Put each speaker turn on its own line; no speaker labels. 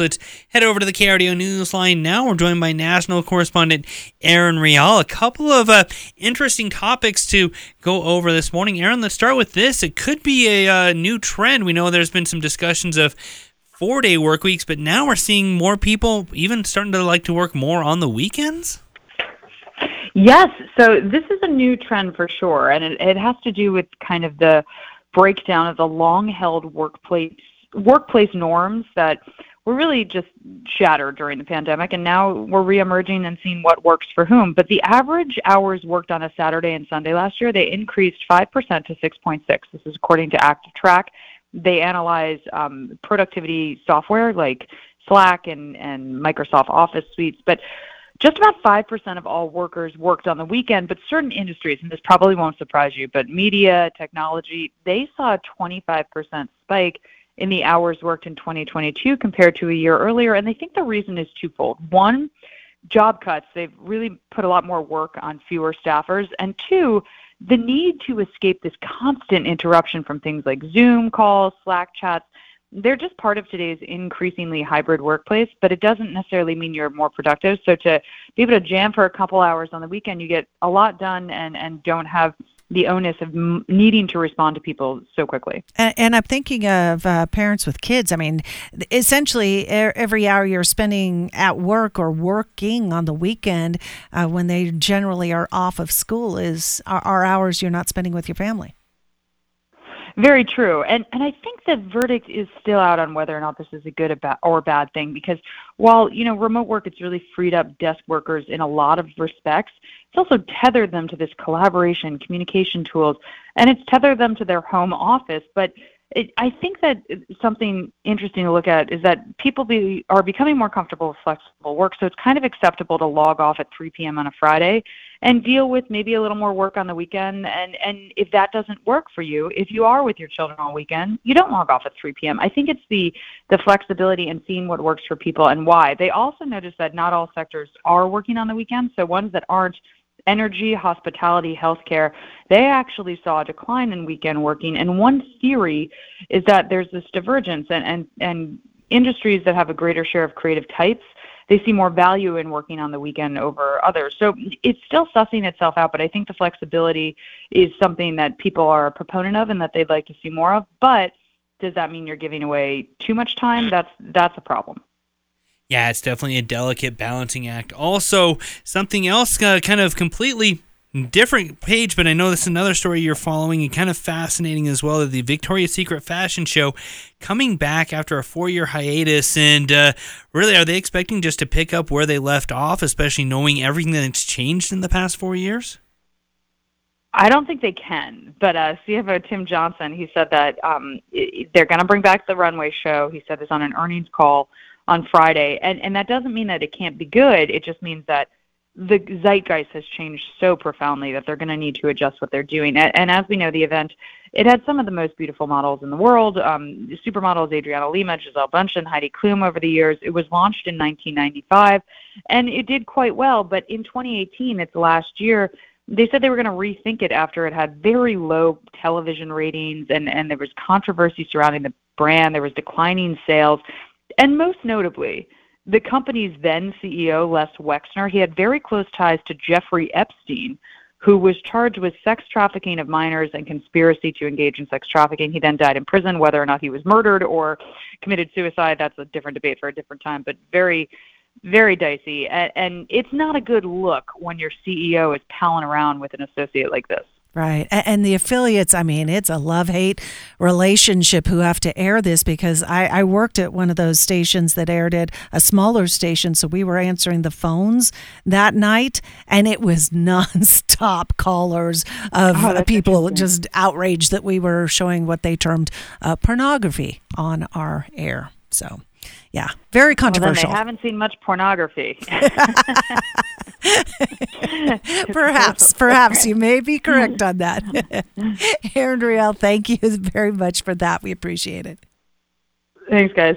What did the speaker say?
Let's head over to the KRDO Newsline now. We're joined by national correspondent Aaron Rial. A couple of uh, interesting topics to go over this morning. Aaron, let's start with this. It could be a uh, new trend. We know there's been some discussions of four day work weeks, but now we're seeing more people even starting to like to work more on the weekends.
Yes, so this is a new trend for sure, and it, it has to do with kind of the breakdown of the long held workplace workplace norms that were really just shattered during the pandemic, and now we're reemerging and seeing what works for whom. But the average hours worked on a Saturday and Sunday last year, they increased 5% to 6.6. This is according to ActivTrak. They analyze um, productivity software like Slack and, and Microsoft Office suites, but just about 5% of all workers worked on the weekend, but certain industries, and this probably won't surprise you, but media, technology, they saw a 25% spike in the hours worked in 2022 compared to a year earlier. And they think the reason is twofold. One, job cuts. They've really put a lot more work on fewer staffers. And two, the need to escape this constant interruption from things like Zoom calls, Slack chats. They're just part of today's increasingly hybrid workplace, but it doesn't necessarily mean you're more productive. So to be able to jam for a couple hours on the weekend, you get a lot done and, and don't have the onus of needing to respond to people so quickly.
And, and I'm thinking of uh, parents with kids. I mean, essentially, every hour you're spending at work or working on the weekend uh, when they generally are off of school is are, are hours you're not spending with your family.
Very true. And and I think the verdict is still out on whether or not this is a good or bad thing because while, you know, remote work it's really freed up desk workers in a lot of respects, it's also tethered them to this collaboration, communication tools, and it's tethered them to their home office, but it, I think that something interesting to look at is that people be, are becoming more comfortable with flexible work. So it's kind of acceptable to log off at 3 p.m. on a Friday and deal with maybe a little more work on the weekend. And, and if that doesn't work for you, if you are with your children all weekend, you don't log off at 3 p.m. I think it's the, the flexibility and seeing what works for people and why. They also notice that not all sectors are working on the weekend. So ones that aren't energy, hospitality, healthcare, they actually saw a decline in weekend working. And one theory is that there's this divergence, and, and, and industries that have a greater share of creative types, they see more value in working on the weekend over others. So it's still sussing itself out, but I think the flexibility is something that people are a proponent of and that they'd like to see more of. But does that mean you're giving away too much time? That's that's a problem.
Yeah, it's definitely a delicate balancing act. Also, something else uh, kind of completely different page, but I know this is another story you're following and kind of fascinating as well. The Victoria's Secret fashion show coming back after a four year hiatus. And uh, really, are they expecting just to pick up where they left off, especially knowing everything that's changed in the past four years?
I don't think they can, but uh, CFO Tim Johnson, he said that um, they're going to bring back the runway show. He said this on an earnings call on Friday. And and that doesn't mean that it can't be good. It just means that the zeitgeist has changed so profoundly that they're going to need to adjust what they're doing. And, and, as we know, the event it had some of the most beautiful models in the world. Um, supermodels Adriana Lima, Gisele Bündchen, Heidi Klum over the years. It was launched in 1995, and it did quite well. But in 2018, its last year, they said they were going to rethink it after it had very low television ratings and, and there was controversy surrounding the brand. There was declining sales. And most notably, the company's then CEO, Les Wexner, he had very close ties to Jeffrey Epstein, who was charged with sex trafficking of minors and conspiracy to engage in sex trafficking. He then died in prison. Whether or not he was murdered or committed suicide, that's a different debate for a different time, but very, very dicey. And, it's not a good look when your CEO is palling around with an associate like this.
Right. And the affiliates, I mean, it's a love hate relationship who have to air this because I, I, worked at one of those stations that aired it, a smaller station. So we were answering the phones that night and it was nonstop callers of oh, people just outraged that we were showing what they termed uh, pornography on our air. So yeah, very controversial.
Well, they haven't seen much pornography.
perhaps, perhaps you may be hmm. correct on that. Andrea, thank you very much for that. We appreciate it.
Thanks, guys.